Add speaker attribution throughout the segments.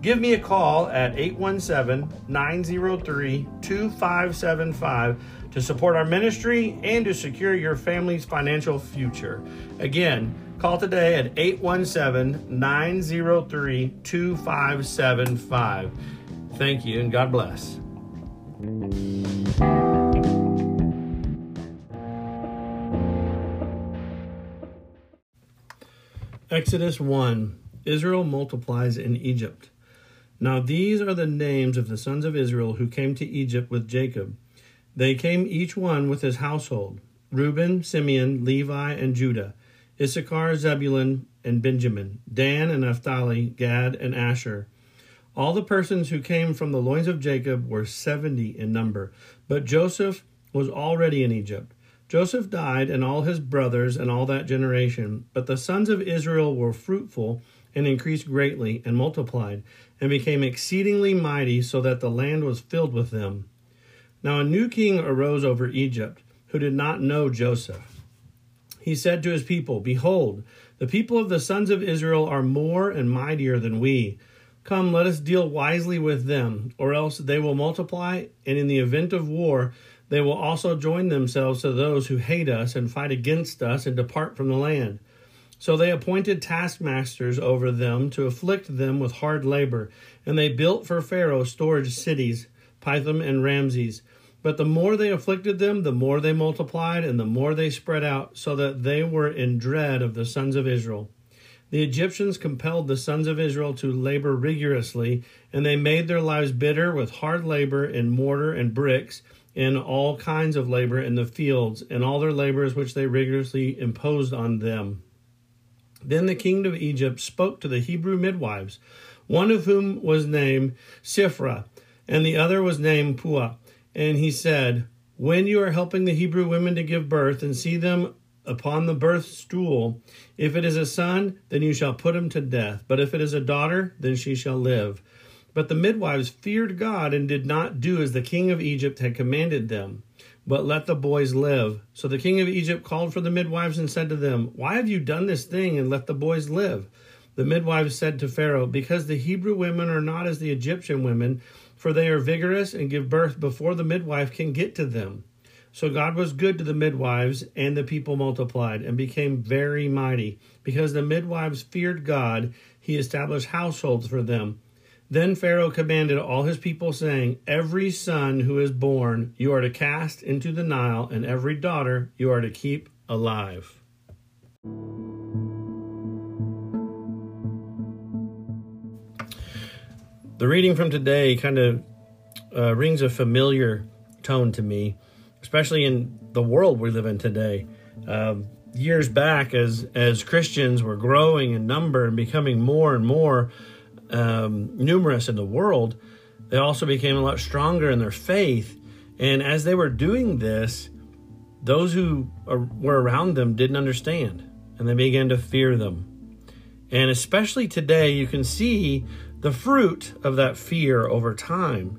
Speaker 1: Give me a call at 817 903 2575 to support our ministry and to secure your family's financial future. Again, call today at 817 903 2575. Thank you and God bless. Exodus 1 Israel multiplies in Egypt. Now these are the names of the sons of Israel who came to Egypt with Jacob. They came each one with his household Reuben, Simeon, Levi, and Judah, Issachar, Zebulun, and Benjamin, Dan and Naphtali, Gad, and Asher. All the persons who came from the loins of Jacob were seventy in number, but Joseph was already in Egypt. Joseph died, and all his brothers, and all that generation. But the sons of Israel were fruitful and increased greatly, and multiplied, and became exceedingly mighty, so that the land was filled with them. Now a new king arose over Egypt, who did not know Joseph. He said to his people, Behold, the people of the sons of Israel are more and mightier than we. Come, let us deal wisely with them, or else they will multiply, and in the event of war, they will also join themselves to those who hate us and fight against us and depart from the land. So they appointed taskmasters over them to afflict them with hard labor, and they built for Pharaoh storage cities, Pithom and Ramses. But the more they afflicted them, the more they multiplied, and the more they spread out, so that they were in dread of the sons of Israel. The Egyptians compelled the sons of Israel to labor rigorously, and they made their lives bitter with hard labor in mortar and bricks, in all kinds of labor in the fields, and all their labors which they rigorously imposed on them. Then the king of Egypt spoke to the Hebrew midwives, one of whom was named Shiphrah, and the other was named Puah. And he said, When you are helping the Hebrew women to give birth and see them upon the birth stool, if it is a son, then you shall put him to death. But if it is a daughter, then she shall live. But the midwives feared God and did not do as the king of Egypt had commanded them but let the boys live. So the king of Egypt called for the midwives and said to them, Why have you done this thing and let the boys live? The midwives said to Pharaoh, Because the Hebrew women are not as the Egyptian women, for they are vigorous and give birth before the midwife can get to them. So God was good to the midwives, and the people multiplied and became very mighty. Because the midwives feared God, he established households for them then Pharaoh commanded all his people, saying, Every son who is born you are to cast into the Nile, and every daughter you are to keep alive. The reading from today kind of uh, rings a familiar tone to me, especially in the world we live in today. Um, years back, as as Christians were growing in number and becoming more and more um, numerous in the world, they also became a lot stronger in their faith. And as they were doing this, those who were around them didn't understand and they began to fear them. And especially today, you can see the fruit of that fear over time.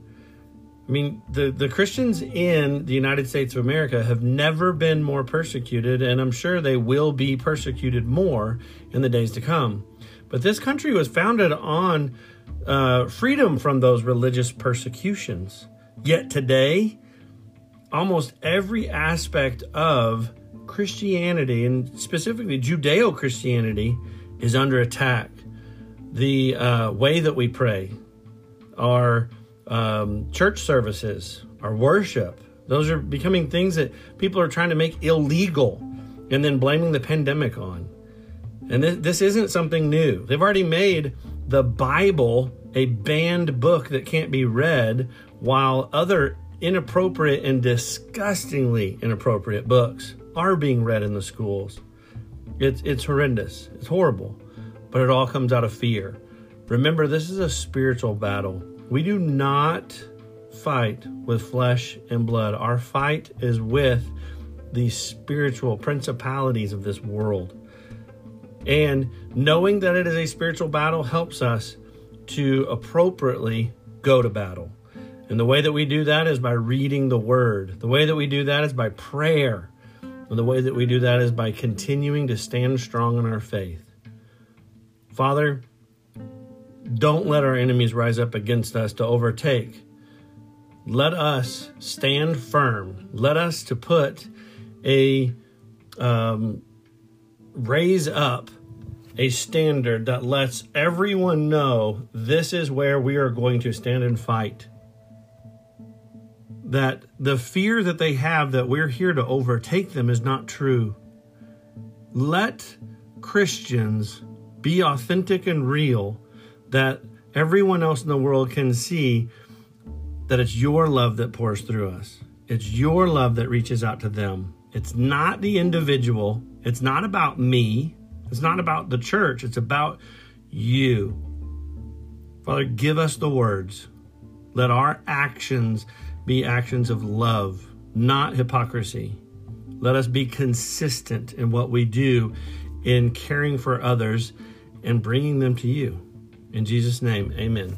Speaker 1: I mean, the, the Christians in the United States of America have never been more persecuted, and I'm sure they will be persecuted more in the days to come. But this country was founded on uh, freedom from those religious persecutions. Yet today, almost every aspect of Christianity, and specifically Judeo Christianity, is under attack. The uh, way that we pray, our um, church services, our worship, those are becoming things that people are trying to make illegal and then blaming the pandemic on. And this, isn't something new. They've already made the Bible a banned book that can't be read, while other inappropriate and disgustingly inappropriate books are being read in the schools. It's, it's horrendous. It's horrible. But it all comes out of fear. Remember, this is a spiritual battle. We do not fight with flesh and blood. Our fight is with the spiritual principalities of this world. And knowing that it is a spiritual battle helps us to appropriately go to battle. And the way that we do that is by reading the word. The way that we do that is by prayer. And the way that we do that is by continuing to stand strong in our faith. Father, don't let our enemies rise up against us to overtake. Let us stand firm. Let us to put a um, raise up a standard that lets everyone know this is where we are going to stand and fight that the fear that they have that we're here to overtake them is not true. Let Christians be authentic and real that everyone else in the world can see that it's your love that pours through us. It's your love that reaches out to them. It's not the individual. It's not about me. It's not about the church. It's about you. Father, give us the words. Let our actions be actions of love, not hypocrisy. Let us be consistent in what we do in caring for others and bringing them to you. In Jesus' name, amen.